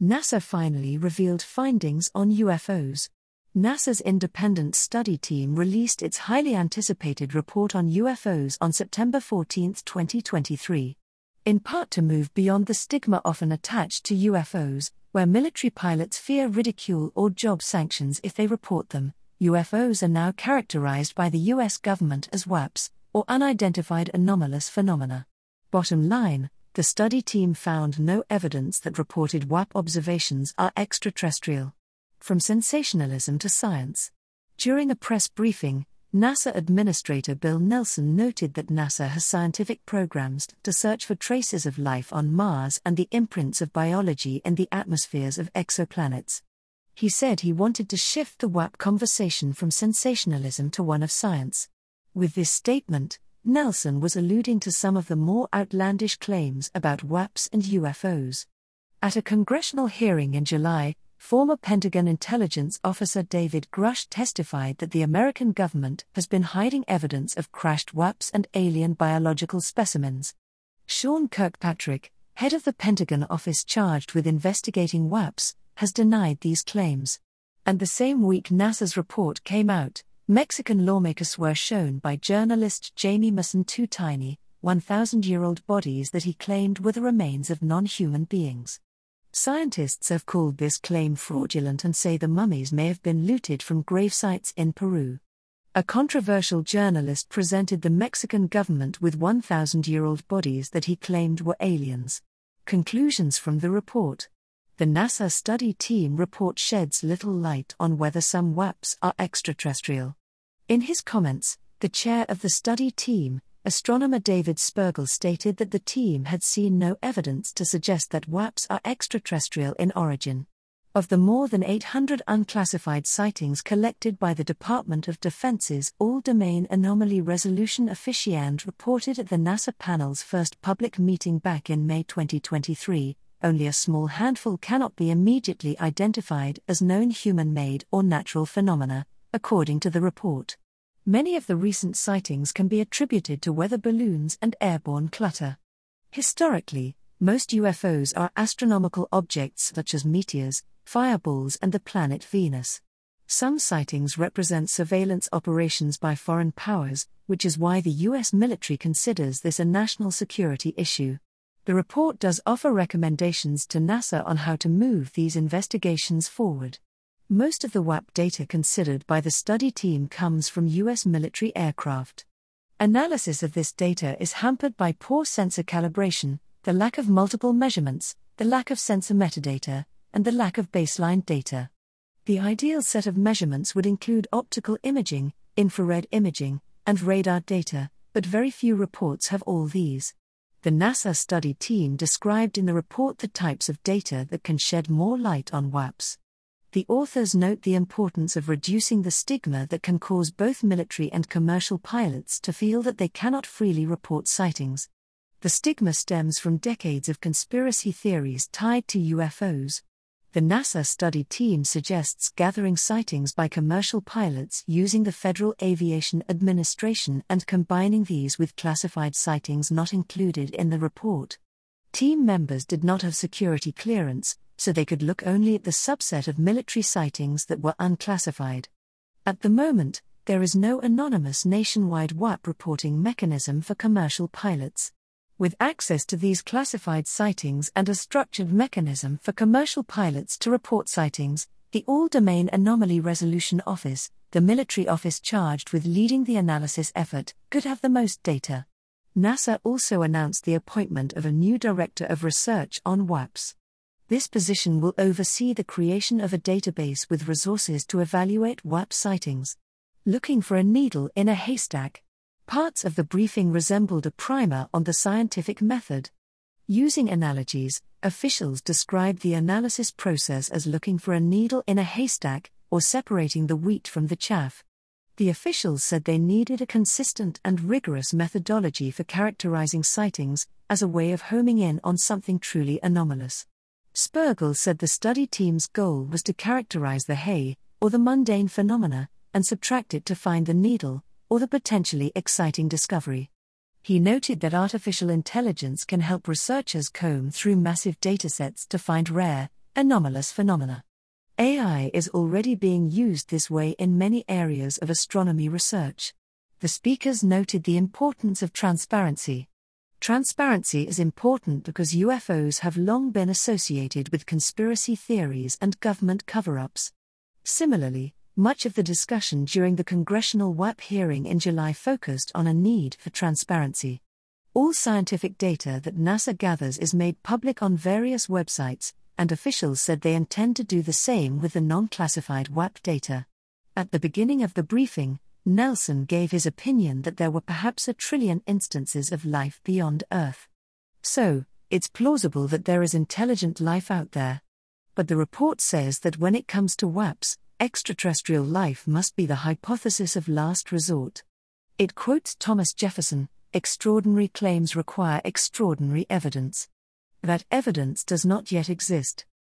NASA finally revealed findings on UFOs. NASA's independent study team released its highly anticipated report on UFOs on September 14, 2023. In part to move beyond the stigma often attached to UFOs, where military pilots fear ridicule or job sanctions if they report them, UFOs are now characterized by the US government as UAPs, or unidentified anomalous phenomena. Bottom line the study team found no evidence that reported UAP observations are extraterrestrial. From sensationalism to science. During a press briefing, NASA Administrator Bill Nelson noted that NASA has scientific programs to search for traces of life on Mars and the imprints of biology in the atmospheres of exoplanets. He said he wanted to shift the UAP conversation from sensationalism to one of science. With this statement, Nelson was alluding to some of the more outlandish claims about UAPs and UFOs. At a congressional hearing in July, former Pentagon intelligence officer David Grusch testified that the American government has been hiding evidence of crashed UAPs and alien biological specimens. Sean Kirkpatrick, head of the Pentagon office charged with investigating UAPs, has denied these claims. And the same week NASA's report came out, Mexican lawmakers were shown by journalist Jaime Maussan two tiny, 1,000 year old bodies that he claimed were the remains of non human beings. Scientists have called this claim fraudulent and say the mummies may have been looted from grave sites in Peru. A controversial journalist presented the Mexican government with 1,000 year old bodies that he claimed were aliens. Conclusions from the report the NASA study team report sheds little light on whether some UAPs are extraterrestrial. In his comments, the chair of the study team, astronomer David Spergel, stated that the team had seen no evidence to suggest that UAPs are extraterrestrial in origin. Of the more than 800 unclassified sightings collected by the Department of Defense's All Domain Anomaly Resolution Officiant reported at the NASA panel's first public meeting back in May 2023, only a small handful cannot be immediately identified as known human made or natural phenomena, according to the report. Many of the recent sightings can be attributed to weather balloons and airborne clutter. Historically, most UFOs are astronomical objects such as meteors, fireballs, and the planet Venus. Some sightings represent surveillance operations by foreign powers, which is why the US military considers this a national security issue. The report does offer recommendations to NASA on how to move these investigations forward. Most of the UAP data considered by the study team comes from U.S. military aircraft. Analysis of this data is hampered by poor sensor calibration, the lack of multiple measurements, the lack of sensor metadata, and the lack of baseline data. The ideal set of measurements would include optical imaging, infrared imaging, and radar data, but very few reports have all these the NASA study team described in the report the types of data that can shed more light on UAPs. The authors note the importance of reducing the stigma that can cause both military and commercial pilots to feel that they cannot freely report sightings. The stigma stems from decades of conspiracy theories tied to UFOs, the NASA study team suggests gathering sightings by commercial pilots using the Federal Aviation Administration and combining these with classified sightings not included in the report. Team members did not have security clearance, so they could look only at the subset of military sightings that were unclassified. At the moment, there is no anonymous nationwide UAP reporting mechanism for commercial pilots. With access to these classified sightings and a structured mechanism for commercial pilots to report sightings, the All Domain Anomaly Resolution Office, the military office charged with leading the analysis effort, could have the most data. NASA also announced the appointment of a new director of research on UAPs. This position will oversee the creation of a database with resources to evaluate UAP sightings. Looking for a needle in a haystack. Parts of the briefing resembled a primer on the scientific method. Using analogies, officials described the analysis process as looking for a needle in a haystack, or separating the wheat from the chaff. The officials said they needed a consistent and rigorous methodology for characterizing sightings, as a way of homing in on something truly anomalous. Spergel said the study team's goal was to characterize the hay, or the mundane phenomena, and subtract it to find the needle, or the potentially exciting discovery. He noted that artificial intelligence can help researchers comb through massive datasets to find rare, Anomalous phenomena. AI is already being used this way in many areas of astronomy research. The speakers noted the importance of transparency. Transparency is important because UFOs have long been associated with conspiracy theories and government cover ups. Similarly, much of the discussion during the congressional UAP hearing in July focused on a need for transparency. All scientific data that NASA gathers is made public on various websites, and officials said they intend to do the same with the non classified UAP data. At the beginning of the briefing, Nelson gave his opinion that there were perhaps a trillion instances of life beyond Earth. So, it's plausible that there is intelligent life out there. But the report says that when it comes to UAPs, extraterrestrial life must be the hypothesis of last resort. It quotes Thomas Jefferson extraordinary claims require extraordinary evidence. That evidence does not yet exist.